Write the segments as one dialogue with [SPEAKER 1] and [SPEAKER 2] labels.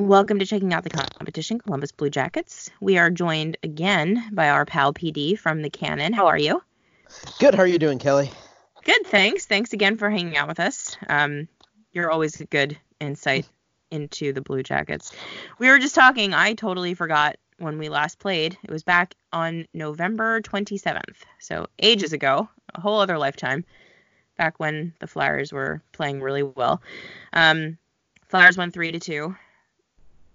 [SPEAKER 1] Welcome to checking out the competition, Columbus Blue Jackets. We are joined again by our pal PD from the Cannon. How are you?
[SPEAKER 2] Good. How are you doing, Kelly?
[SPEAKER 1] Good, thanks. Thanks again for hanging out with us. Um, you're always a good insight into the Blue Jackets. We were just talking. I totally forgot when we last played. It was back on November 27th, so ages ago, a whole other lifetime. Back when the Flyers were playing really well. Um, Flyers won three to two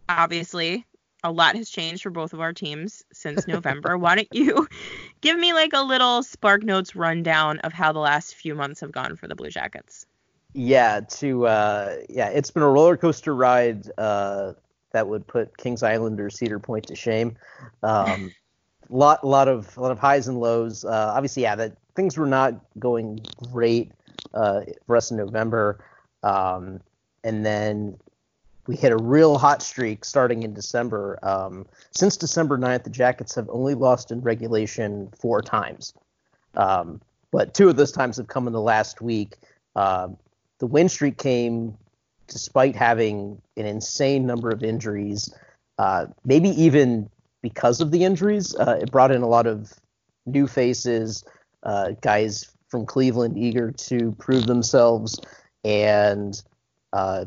[SPEAKER 1] obviously a lot has changed for both of our teams since November. Why don't you give me like a little Spark Notes rundown of how the last few months have gone for the Blue Jackets?
[SPEAKER 2] Yeah, to uh, yeah, it's been a roller coaster ride uh, that would put Kings Island or Cedar Point to shame. Um, lot a lot of a lot of highs and lows. Uh, obviously, yeah, that things were not going great uh, for us in November, um, and then we hit a real hot streak starting in December. Um, since December 9th, the Jackets have only lost in regulation four times. Um, but two of those times have come in the last week. Uh, the win streak came despite having an insane number of injuries, uh, maybe even because of the injuries. Uh, it brought in a lot of new faces, uh, guys from Cleveland eager to prove themselves, and uh,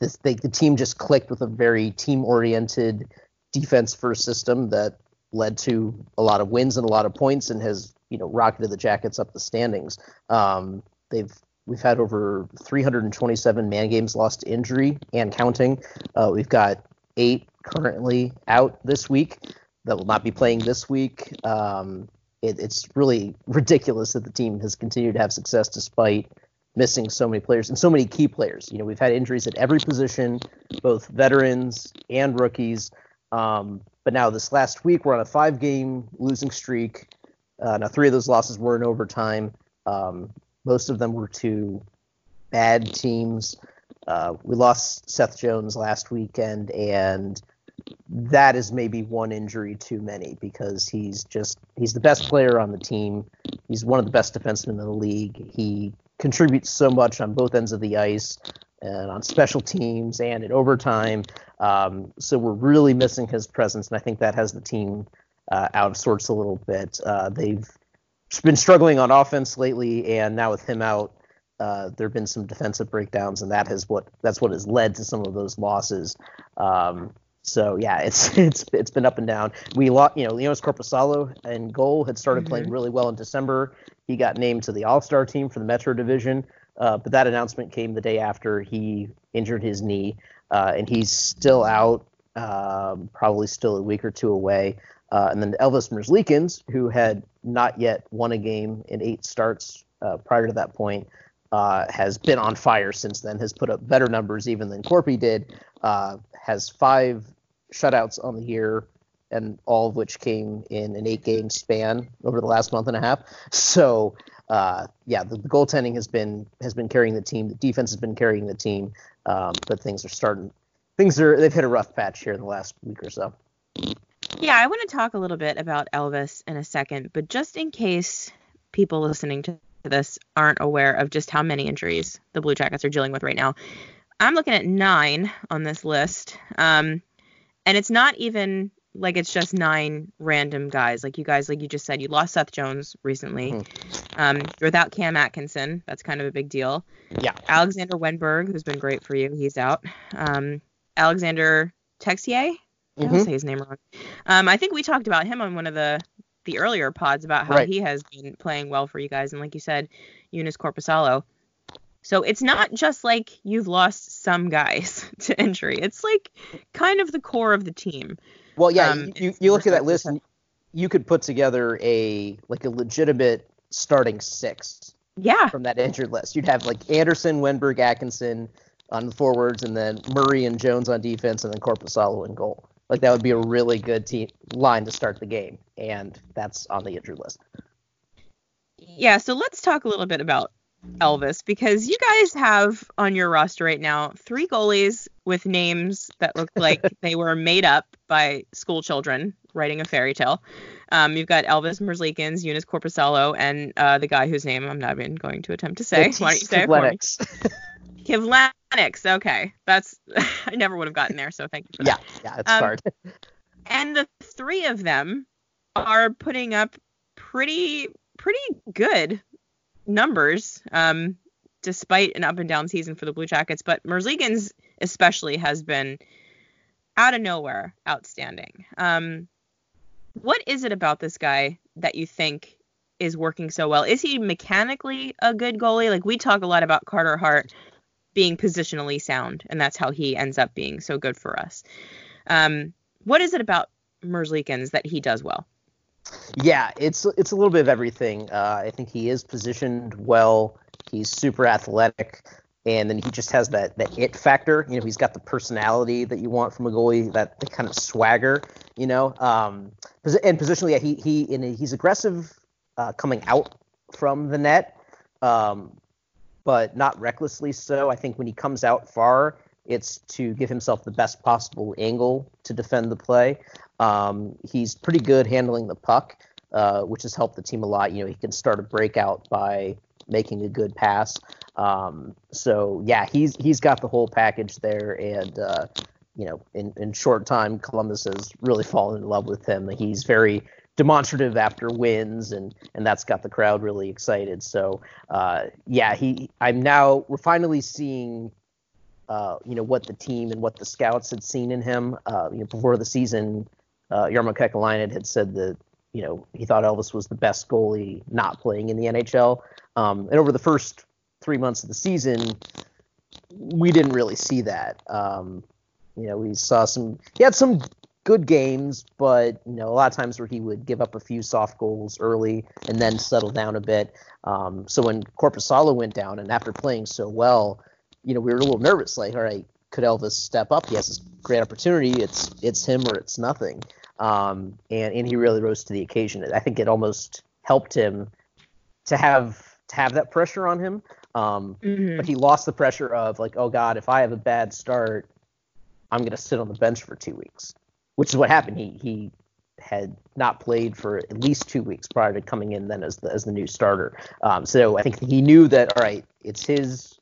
[SPEAKER 2] this they, the team just clicked with a very team oriented defense first system that led to a lot of wins and a lot of points and has you know rocketed the Jackets up the standings. Um, they've we've had over 327 man games lost to injury and counting. Uh, we've got eight currently out this week that will not be playing this week. Um, it, it's really ridiculous that the team has continued to have success despite missing so many players and so many key players. You know, we've had injuries at every position, both veterans and rookies. Um, but now this last week, we're on a five-game losing streak. Uh, now, three of those losses were in overtime. Um, most of them were to bad teams. Uh, we lost Seth Jones last weekend, and that is maybe one injury too many because he's just he's the best player on the team. He's one of the best defensemen in the league. He contributes so much on both ends of the ice and on special teams and in overtime. Um, so we're really missing his presence, and I think that has the team uh, out of sorts a little bit. Uh, they've been struggling on offense lately, and now with him out, uh, there have been some defensive breakdowns, and that has what that's what has led to some of those losses. Um, so yeah, it's it's it's been up and down. We lost, you know, Joonas Korpisalo and goal had started mm-hmm. playing really well in December. He got named to the All Star team for the Metro Division, uh, but that announcement came the day after he injured his knee, uh, and he's still out, um, probably still a week or two away. Uh, and then Elvis Merzlikins, who had not yet won a game in eight starts uh, prior to that point, uh, has been on fire since then. Has put up better numbers even than Korpi did. Uh, has five shutouts on the year, and all of which came in an eight game span over the last month and a half. So uh, yeah, the, the, goaltending has been has been carrying the team. The defense has been carrying the team, um, but things are starting. Things are they've hit a rough patch here in the last week or so.
[SPEAKER 1] Yeah, I want to talk a little bit about Elvis in a second, but just in case people listening to this aren't aware of just how many injuries the Blue Jackets are dealing with right now, I'm looking at nine on this list. Um, and it's not even like it's just nine random guys. Like you guys, like you just said, you lost Seth Jones recently. Mm-hmm. Um, without Cam Atkinson, that's kind of a big deal.
[SPEAKER 2] Yeah.
[SPEAKER 1] Alexander Wennberg, who's been great for you, he's out. Um, Alexander Texier, mm-hmm. I don't say his name wrong. Um, I think we talked about him on one of the the earlier pods about how right. he has been playing well for you guys, and like you said, Joonas Korpisalo. So it's not just like you've lost some guys to injury. It's like kind of the core of the team.
[SPEAKER 2] Well, yeah, um, you, you look at that list and you could put together a like a legitimate starting six.
[SPEAKER 1] Yeah.
[SPEAKER 2] From that injured list, you'd have like Anderson, Wennberg, Atkinson on the forwards, and then Murray and Jones on defense, and then Korpisalo in goal. Like that would be a really good team line to start the game, and that's on the injured list.
[SPEAKER 1] Yeah, so let's talk a little bit about Elvis because you guys have on your roster right now three goalies with names that look like they were made up by school children writing a fairy tale. Um, you've got Elvis Merzlikins, Joonas Korpisalo, and uh, the guy whose name I'm not even going to attempt to say.
[SPEAKER 2] Why don't you say it for me?
[SPEAKER 1] Kivlenieks. Okay, that's I never would have gotten there, so thank you for
[SPEAKER 2] that. Yeah, yeah, it's um, hard.
[SPEAKER 1] and the three of them are putting up pretty pretty good numbers, um, despite an up and down season for the Blue Jackets. But Merzlikins especially has been out of nowhere outstanding. Um, what is it about this guy that you think is working so well? Is he mechanically a good goalie? Like we talk a lot about Carter Hart being positionally sound, and that's how he ends up being so good for us. Um, what is it about Merzlikins that he does well?
[SPEAKER 2] Yeah, it's it's a little bit of everything. Uh, I think he is positioned well. He's super athletic, and then he just has that that it factor. You know, he's got the personality that you want from a goalie, that, kind of swagger. You know, um, and positionally, yeah, he he in he's aggressive uh, coming out from the net, um, but not recklessly so. I think when he comes out far, it's to give himself the best possible angle to defend the play. Um, he's pretty good handling the puck, uh, which has helped the team a lot. You know, he can start a breakout by making a good pass. Um, so yeah, he's he's got the whole package there, and uh, you know, in in short time, Columbus has really fallen in love with him. He's very demonstrative after wins, and and that's got the crowd really excited. So uh, yeah, he I'm now we're finally seeing uh, you know what the team and what the scouts had seen in him. Uh, you know, before the season, uh, Jarmo Kekalainen had said that you know he thought Elvis was the best goalie not playing in the NHL. Um, and over the first three months of the season, we didn't really see that. Um, you know, we saw some. He had some good games, but you know, a lot of times where he would give up a few soft goals early and then settle down a bit. Um, so when Korpisalo went down, and after playing so well, you know, we were a little nervous, like, all right, could Elvis step up? He has this great opportunity. It's it's him or it's nothing. Um, and and he really rose to the occasion. I think it almost helped him to have to have that pressure on him. Um, mm-hmm. But he lost the pressure of like, oh God, if I have a bad start, I'm gonna sit on the bench for two weeks, which is what happened. He he had not played for at least two weeks prior to coming in then as the as the new starter. Um, so I think he knew that all right, it's his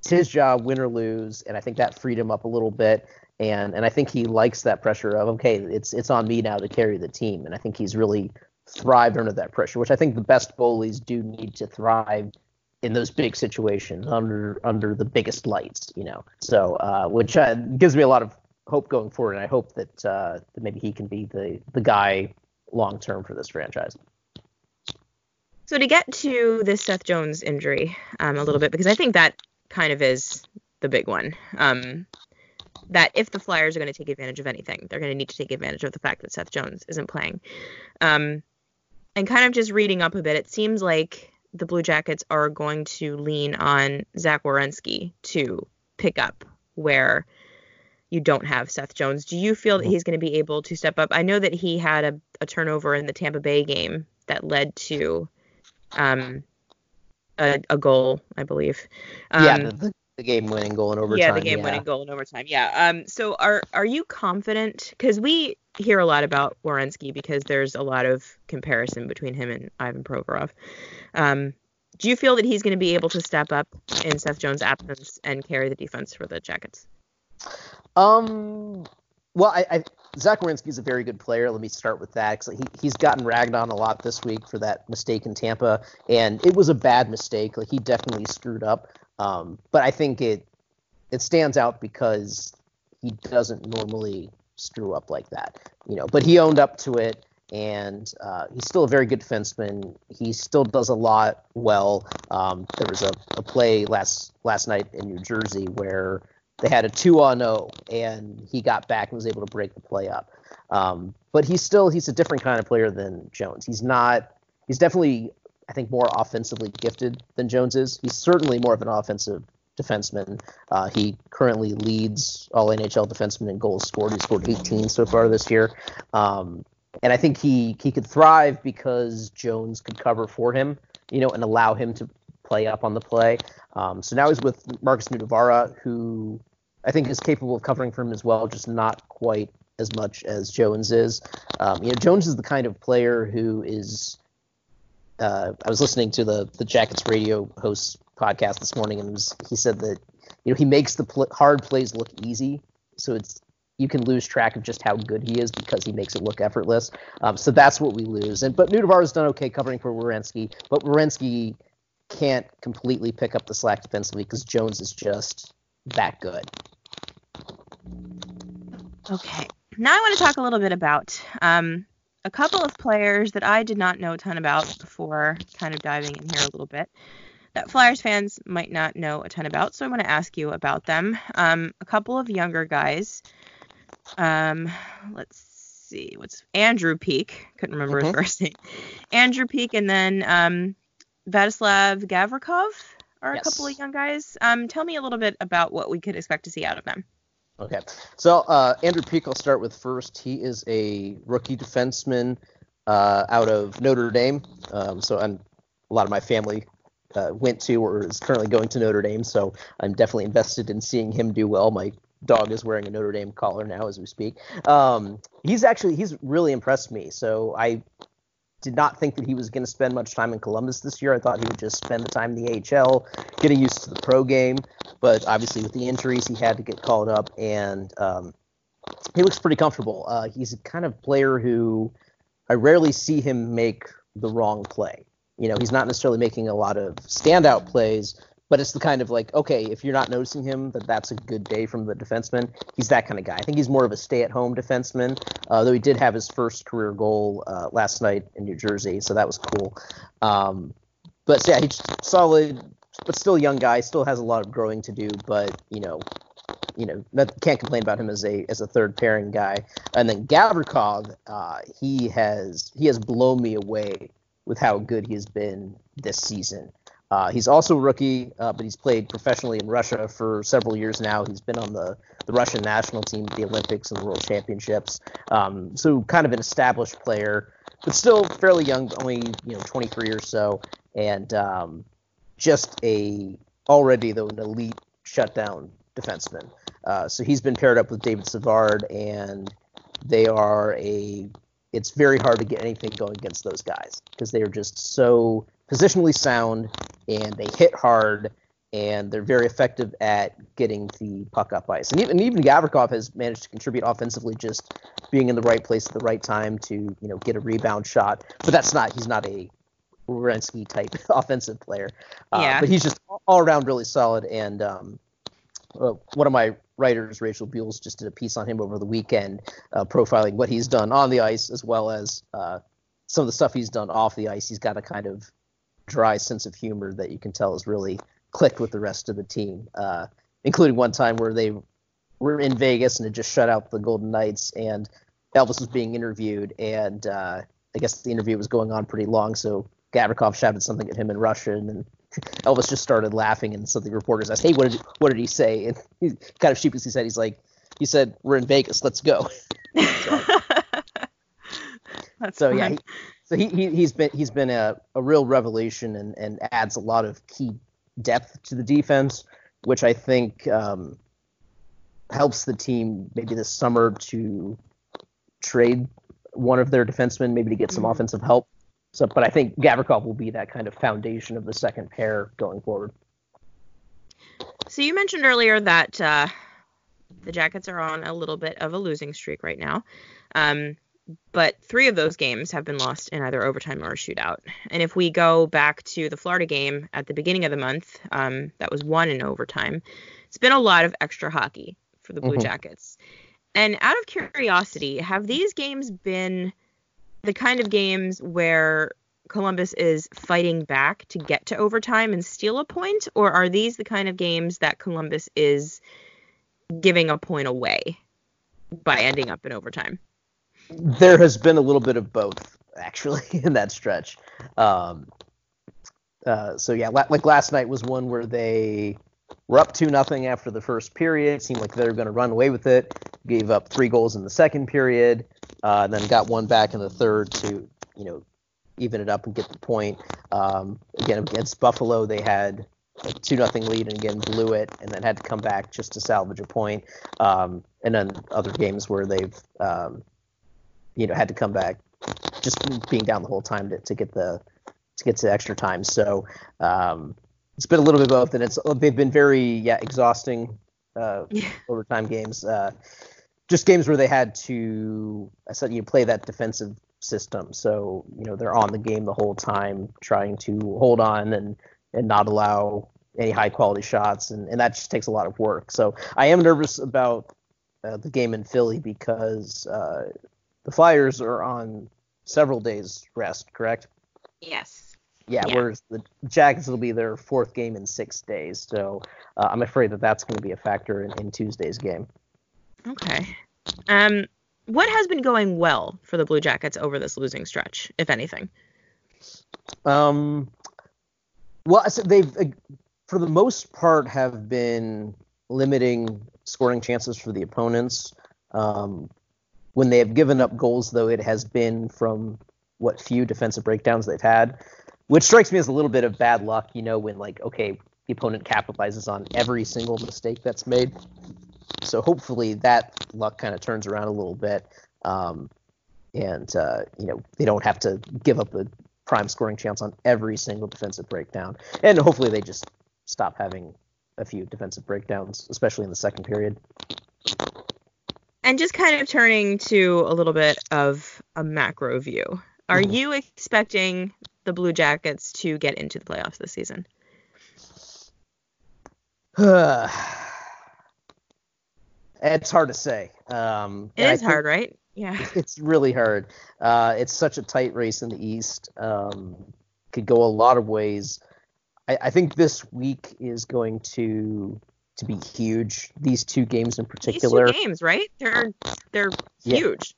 [SPEAKER 2] it's his job, win or lose, and I think that freed him up a little bit. And and I think he likes that pressure of okay, it's it's on me now to carry the team, and I think he's really thrived under that pressure, which I think the best goalies do need to thrive in those big situations under under the biggest lights, you know. So uh, which uh, gives me a lot of hope going forward, and I hope that, uh, that maybe he can be the the guy long term for this franchise.
[SPEAKER 1] So to get to this Seth Jones injury um, a little bit, because I think that kind of is the big one. Um, that if the Flyers are going to take advantage of anything, they're going to need to take advantage of the fact that Seth Jones isn't playing. Um, and kind of just reading up a bit, it seems like the Blue Jackets are going to lean on Zach Werenski to pick up where you don't have Seth Jones. Do you feel that he's going to be able to step up? I know that he had a, a turnover in the Tampa Bay game that led to um, a, a goal, I believe.
[SPEAKER 2] Um, yeah, the, the game-winning goal in overtime.
[SPEAKER 1] Yeah, the game-winning yeah. goal in overtime. Yeah. Um. So are are you confident? Because we hear a lot about Werenski because there's a lot of comparison between him and Ivan Provorov. Um. Do you feel that he's going to be able to step up in Seth Jones' absence and carry the defense for the Jackets?
[SPEAKER 2] Um. Well, I, I Zach is a very good player. Let me start with that because he, he's gotten ragged on a lot this week for that mistake in Tampa, and it was a bad mistake. Like he definitely screwed up. Um, but I think it it stands out because he doesn't normally screw up like that, you know. But he owned up to it, and uh, he's still a very good defenseman. He still does a lot well. Um, there was a, a play last last night in New Jersey where they had a two on zero, and he got back and was able to break the play up. Um, but he's still he's a different kind of player than Jones. He's not. He's definitely I think more offensively gifted than Jones is. He's certainly more of an offensive defenseman. Uh, he currently leads all NHL defensemen in goals scored. He scored 18 so far this year. Um, and I think he he could thrive because Jones could cover for him, you know, and allow him to play up on the play. Um, so now he's with Markus Nutivaara, who I think is capable of covering for him as well, just not quite as much as Jones is. Um, you know, Jones is the kind of player who is. Uh, I was listening to the the Jackets radio host podcast this morning, and was, he said that you know he makes the pl- hard plays look easy. So it's you can lose track of just how good he is because he makes it look effortless. Um, so that's what we lose. And but Nutivaara has done okay covering for Werenski, but Werenski can't completely pick up the slack defensively because Jones is just that good.
[SPEAKER 1] Okay. Now I want to talk a little bit about um, a couple of players that I did not know a ton about before kind of diving in here a little bit that Flyers fans might not know a ton about. So I want to ask you about them. Um, a couple of younger guys. Um, let's see. What's Andrew Peak? Couldn't remember mm-hmm. his first name. Andrew Peak and then um, Vladislav Gavrikov are yes. a couple of young guys. Um, tell me a little bit about what we could expect to see out of them.
[SPEAKER 2] Okay, so uh, Andrew Peak, I'll start with first. He is a rookie defenseman uh, out of Notre Dame. Um, so I'm, a lot of my family uh, went to or is currently going to Notre Dame, so I'm definitely invested in seeing him do well. My dog is wearing a Notre Dame collar now as we speak. Um, he's actually he's really impressed me. So I did not think that he was going to spend much time in Columbus this year. I thought he would just spend the time in the AHL, getting used to the pro game. But obviously, with the injuries, he had to get called up, and um, he looks pretty comfortable. Uh, he's a kind of player who I rarely see him make the wrong play. You know, he's not necessarily making a lot of standout plays, but it's the kind of like, okay, if you're not noticing him, that that's a good day from the defenseman. He's that kind of guy. I think he's more of a stay-at-home defenseman, uh, though he did have his first career goal uh, last night in New Jersey, so that was cool. Um, but yeah, he's solid, but still a young guy. Still has a lot of growing to do, but you know, you know, can't complain about him as a as a third pairing guy. And then Gavrikov, uh, he has he has blown me away with how good he has been this season. Uh, he's also a rookie, uh, but he's played professionally in Russia for several years now. He's been on the, the Russian national team at the Olympics and the World Championships. Um, so kind of an established player, but still fairly young, only you know 23 or so, and um, just a already though an elite shutdown defenseman. Uh, so he's been paired up with David Savard, and they are a. It's very hard to get anything going against those guys because they are just so positionally sound and they hit hard and they're very effective at getting the puck up ice. And even even Gavrikov has managed to contribute offensively, just being in the right place at the right time to you know get a rebound shot. But that's not he's not a Werenski type offensive player. Uh, yeah. But he's just all around really solid. And um, uh, one of my writers, Rachel Buells, just did a piece on him over the weekend, uh, profiling what he's done on the ice as well as uh, some of the stuff he's done off the ice. He's got a kind of dry sense of humor that you can tell has really clicked with the rest of the team, uh, including one time where they were in Vegas and had just shut out the Golden Knights, and Elvis was being interviewed, and uh, I guess the interview was going on pretty long, so Gavrikov shouted something at him in Russian, and Elvis just started laughing, and so the reporters asked, "Hey, what did what did he say?" And he kind of sheepishly said, "He's like, he said we're in Vegas, let's go." so, so yeah, he, so he, he has been he's been a, a real revelation and, and adds a lot of key depth to the defense, which I think um, helps the team maybe this summer to trade one of their defensemen, maybe to get some mm-hmm. offensive help. So, but I think Gavrikov will be that kind of foundation of the second pair going forward.
[SPEAKER 1] So you mentioned earlier that uh, the Jackets are on a little bit of a losing streak right now. Um, but three of those games have been lost in either overtime or a shootout. And if we go back to the Florida game at the beginning of the month, um, that was one in overtime. It's been a lot of extra hockey for the Blue mm-hmm. Jackets. And out of curiosity, have these games been the kind of games where Columbus is fighting back to get to overtime and steal a point, or are these the kind of games that Columbus is giving a point away by ending up in overtime?
[SPEAKER 2] there has been a little bit of both actually in that stretch. Um, uh, so yeah, like last night was one where they were up two nothing after the first period. It seemed like they were going to run away with it. Gave up three goals in the second period, uh, then got one back in the third to you know even it up and get the point. Um, again against Buffalo, they had a two nothing lead and again blew it, and then had to come back just to salvage a point. Um, and then other games where they've um, you know had to come back just being down the whole time to, to get the to get to extra time. So um, it's been a little bit both, and it's they've been very yeah exhausting uh,
[SPEAKER 1] Yeah.
[SPEAKER 2] overtime games. Uh, just games where they had to, I said you play that defensive system, so you know they're on the game the whole time, trying to hold on and and not allow any high quality shots, and, and that just takes a lot of work. So I am nervous about uh, the game in Philly because uh, the Flyers are on several days rest, correct?
[SPEAKER 1] Yes.
[SPEAKER 2] Yeah,
[SPEAKER 1] Yeah.
[SPEAKER 2] whereas the Jackets will be their fourth game in six days. So uh, I'm afraid that that's going to be a factor in, in Tuesday's game.
[SPEAKER 1] Okay. Um, what has been going well for the Blue Jackets over this losing stretch, if anything?
[SPEAKER 2] Um, well, said they've, uh, for the most part, have been limiting scoring chances for the opponents. Um, when they have given up goals, though, it has been from what few defensive breakdowns they've had, which strikes me as a little bit of bad luck. You know, when like okay, the opponent capitalizes on every single mistake that's made. So hopefully that luck kind of turns around a little bit, um, and uh, you know they don't have to give up a prime scoring chance on every single defensive breakdown, and hopefully they just stop having a few defensive breakdowns, especially in the second period.
[SPEAKER 1] And just kind of turning to a little bit of a macro view. Are
[SPEAKER 2] Mhm.
[SPEAKER 1] you expecting the Blue Jackets to get into the playoffs this season?
[SPEAKER 2] it's hard to say. Um,
[SPEAKER 1] It is hard, right? Yeah.
[SPEAKER 2] it's really hard. Uh, it's such a tight race in the East. Um, could go a lot of ways. I, I think this week is going to to be huge. These two games in particular.
[SPEAKER 1] These two games, right? They're they're
[SPEAKER 2] Yeah.
[SPEAKER 1] huge.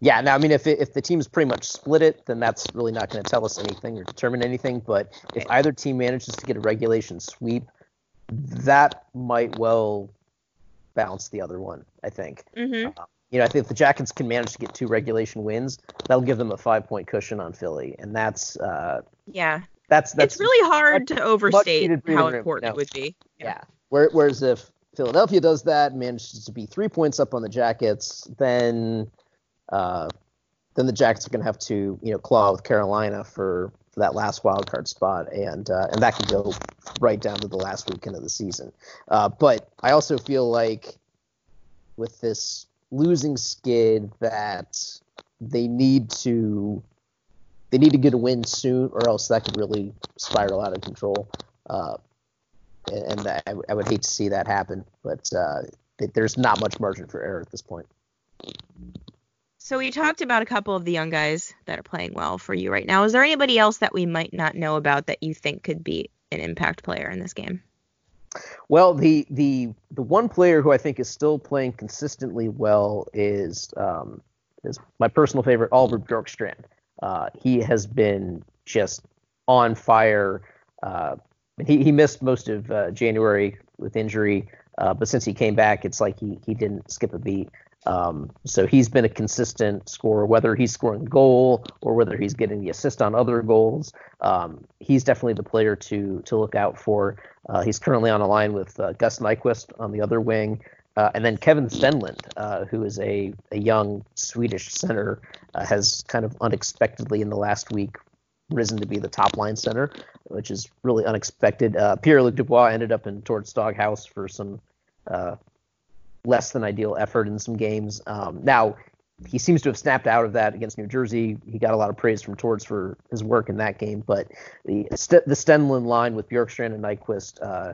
[SPEAKER 2] Yeah. Now, I mean, if it, if the teams pretty much split it, then that's really not going to tell us anything or determine anything. But if either team manages to get a regulation sweep, that might well bounce the other one. I think.
[SPEAKER 1] hmm
[SPEAKER 2] you know, I think if the Jackets can manage to get two regulation wins, that'll give them a five point cushion on Philly, and that's uh,
[SPEAKER 1] Yeah.
[SPEAKER 2] that's that's
[SPEAKER 1] it's really hard to overstate how important
[SPEAKER 2] no.
[SPEAKER 1] it would be.
[SPEAKER 2] yeah. Where, whereas if Philadelphia does that, manages to be three points up on the Jackets, then uh, then the Jackets are going to have to you know claw with Carolina for, for that last wild card spot, and uh, and that could go right down to the last weekend of the season. Uh, but I also feel like with this losing skid that they need to they need to get a win soon, or else that could really spiral out of control. Uh, and I would hate to see that happen, but uh, there's not much margin for error at this point.
[SPEAKER 1] So we talked about a couple of the young guys that are playing well for you right now. Is there anybody else that we might not know about that you think could be an impact player in this game?
[SPEAKER 2] Well, the the the one player who I think is still playing consistently well is um, is my personal favorite, Oliver Bjorkstrand. Uh, he has been just on fire. Uh, he he missed most of uh, January with injury, uh, but since he came back, it's like he he didn't skip a beat. Um, so he's been a consistent scorer, whether he's scoring goal or whether he's getting the assist on other goals. Um, he's definitely the player to to look out for. Uh, he's currently on a line with uh, Gus Nyquist on the other wing, uh, and then Kevin Stenlund, uh, who is a, a young Swedish center, uh, has kind of unexpectedly in the last week risen to be the top line center, which is really unexpected. Uh, Pierre Luc Dubois ended up in Torts Doghouse for some less than ideal effort in some games. Um, now, he seems to have snapped out of that against New Jersey. He got a lot of praise from Torts for his work in that game, but the the Stenlund line with Bjorkstrand and Nyquist uh,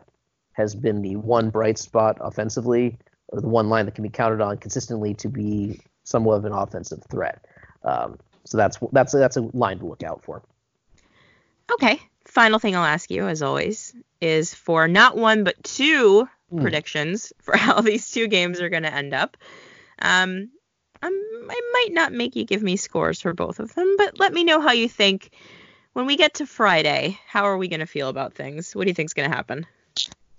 [SPEAKER 2] has been the one bright spot offensively, or the one line that can be counted on consistently to be somewhat of an offensive threat. Um, so that's that's that's a line to look out for.
[SPEAKER 1] Okay. Final thing I'll ask you, as always, is for not one but two
[SPEAKER 2] Hmm.
[SPEAKER 1] predictions for how these two games are going to end up. Um, I'm, I might not make you give me scores for both of them, but let me know how you think when we get to Friday. How are we going to feel about things? What do you think's going to happen?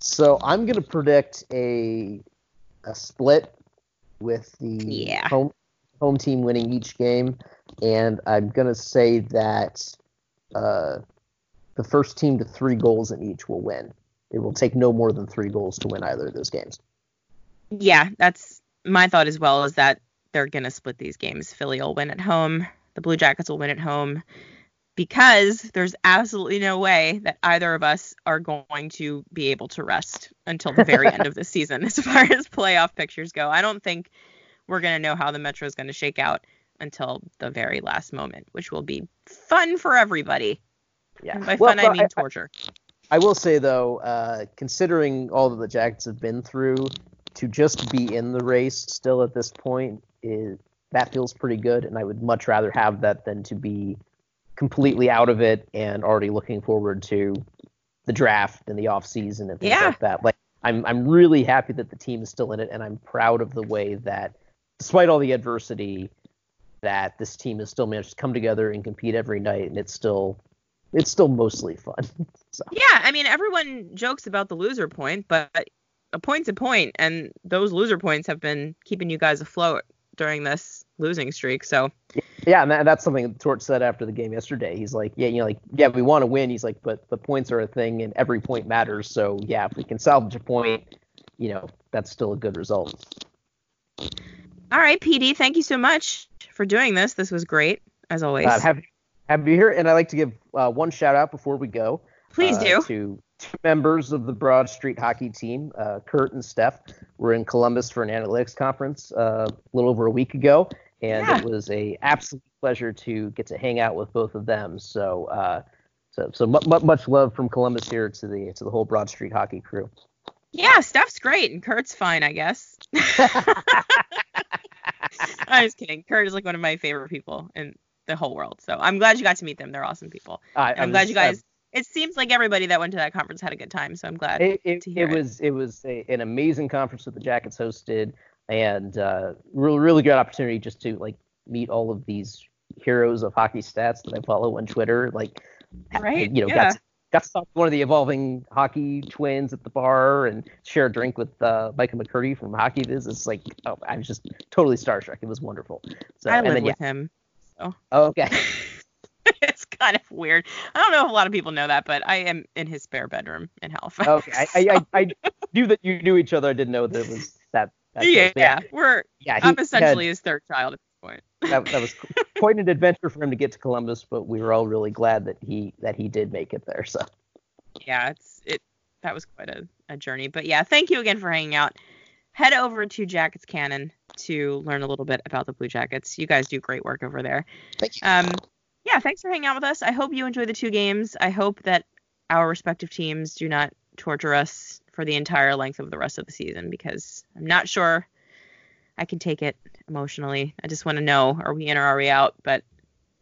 [SPEAKER 2] So I'm going to predict a a split with the
[SPEAKER 1] Yeah.
[SPEAKER 2] home home team winning each game, and I'm going to say that uh, the first team to three goals in each will win. It will take no more than three goals to win either of those games.
[SPEAKER 1] Yeah, that's my thought as well. Is that they're going to split these games. Philly will win at home. The Blue Jackets will win at home. because there's absolutely no way that either of us are going to be able to rest until the very end of the season as far as playoff pictures go. I don't think we're going to know how the Metro is going to shake out until the very last moment, which will be fun for everybody.
[SPEAKER 2] Yeah.
[SPEAKER 1] And by
[SPEAKER 2] Well,
[SPEAKER 1] fun, I mean
[SPEAKER 2] I-
[SPEAKER 1] torture.
[SPEAKER 2] I will say though, uh, considering all that the Jackets have been through, to just be in the race still at this point is that feels pretty good, and I would much rather have that than to be completely out of it and already looking forward to the draft and the off season and things
[SPEAKER 1] Yeah.
[SPEAKER 2] like that. Like I'm I'm really happy that the team is still in it, and I'm proud of the way that, despite all the adversity, that this team has still managed to come together and compete every night, and it's still it's still mostly fun. so.
[SPEAKER 1] Yeah, I mean, everyone jokes about the loser point, but a point's a point, and those loser points have been keeping you guys afloat during this losing streak. So,
[SPEAKER 2] Yeah, and that, that's something Torts said after the game yesterday. He's like, yeah, you know, like, yeah, we want to win. He's like, but the points are a thing, and every point matters. So yeah, if we can salvage a point, you know, that's still a good result.
[SPEAKER 1] all right, PD, thank you so much for doing this. This was great, as always.
[SPEAKER 2] Uh, have have you here? And I'd like to give uh, one shout out before we go.
[SPEAKER 1] Please
[SPEAKER 2] uh,
[SPEAKER 1] do.
[SPEAKER 2] To two members of the Broad Street hockey team, uh, Kurt and Steph, We were in Columbus for an analytics conference uh, a little over a week ago, and
[SPEAKER 1] Yeah.
[SPEAKER 2] it was a absolute pleasure to get to hang out with both of them. So, uh, so, so mu- mu- much love from Columbus here to the to the whole Broad Street hockey crew.
[SPEAKER 1] Yeah, Steph's great, and Kurt's fine, I guess. I'm just kidding. Kurt is like one of my favorite people in the whole world. So I'm glad you got to meet them. They're awesome people.
[SPEAKER 2] I,
[SPEAKER 1] I'm glad you guys. it seems like everybody that went to that conference had a good time. So I'm glad.
[SPEAKER 2] It, it,
[SPEAKER 1] to hear
[SPEAKER 2] it
[SPEAKER 1] it.
[SPEAKER 2] was it was a, an amazing conference that the Jackets hosted, and uh, really really good opportunity just to like meet all of these heroes of hockey stats that I follow on Twitter. Like,
[SPEAKER 1] Right,
[SPEAKER 2] You know,
[SPEAKER 1] yeah.
[SPEAKER 2] got to, got to talk to one of the evolving hockey twins at the bar and share a drink with uh, Micah McCurdy from Hockey Viz. It's like oh, I was just totally starstruck. It was wonderful. So
[SPEAKER 1] I
[SPEAKER 2] and
[SPEAKER 1] live
[SPEAKER 2] then,
[SPEAKER 1] with him.
[SPEAKER 2] Yeah. Oh, okay.
[SPEAKER 1] it's kind of weird. I don't know if a lot of people know that, but I am in his spare bedroom in Halifax.
[SPEAKER 2] Okay. I, I, I, I knew that you knew each other. I didn't know that it was that. that
[SPEAKER 1] yeah.
[SPEAKER 2] But
[SPEAKER 1] we're
[SPEAKER 2] yeah. he
[SPEAKER 1] I'm
[SPEAKER 2] had-
[SPEAKER 1] essentially his third child at this point.
[SPEAKER 2] that, that was quite an adventure for him to get to Columbus, but we were all really glad that he that he did make it there. So
[SPEAKER 1] yeah, it's it that was quite a, a journey. But yeah, thank you again for hanging out. Head over to Jackets Cannon to learn a little bit about the Blue Jackets. You guys do great work over there.
[SPEAKER 2] thank you.
[SPEAKER 1] Um, yeah, thanks for hanging out with us. I hope you enjoy the two games. I hope that our respective teams do not torture us for the entire length of the rest of the season because I'm not sure I can take it emotionally. I just want to know are we in or are we out? But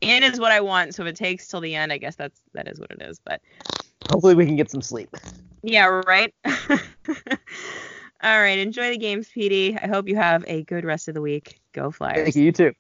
[SPEAKER 1] in is what I want. So if it takes till the end, I guess that's that is what it is. But
[SPEAKER 2] Hopefully we can get some sleep.
[SPEAKER 1] yeah, right. All right, enjoy the games, PD. I hope you have a good rest of the week. Go Flyers.
[SPEAKER 2] Thank you. You too.